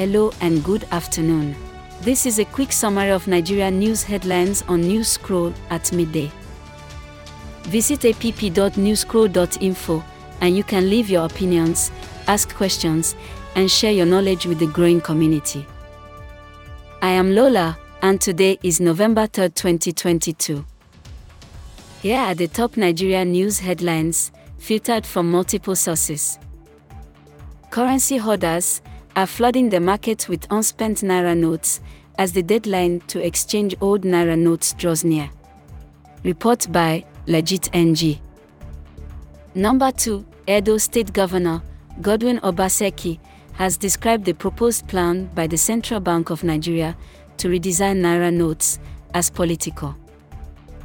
Hello and good afternoon. This is a quick summary of Nigeria news headlines on News Scroll at midday. Visit app.newscroll.info and you can leave your opinions, ask questions, and share your knowledge with the growing community. I am Lola, and today is November 3, 2022. Here are the top Nigeria news headlines, filtered from multiple sources. Currency hoarders are flooding the market with unspent naira notes as the deadline to exchange old naira notes draws near. Report by Legit NG. Number 2, Edo State Governor Godwin Obaseki has described the proposed plan by the Central Bank of Nigeria to redesign naira notes as political.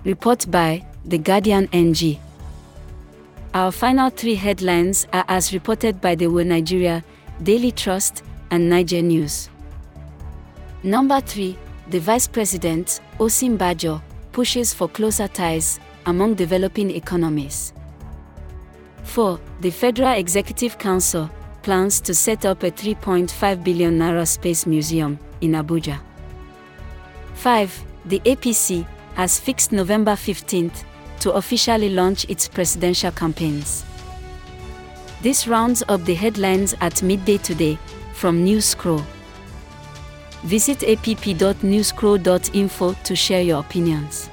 Report by The Guardian NG. Our final three headlines are as reported by the Will Nigeria, Daily Trust, and Naija News. Number 3, the Vice President, Osinbajo, pushes for closer ties among developing economies. 4. The Federal Executive Council plans to set up a 3.5 billion naira space museum in Abuja. 5. The APC has fixed November 15th to officially launch its presidential campaigns. This rounds up the headlines at midday today from News Scroll. Visit app.newscroll.info to share your opinions.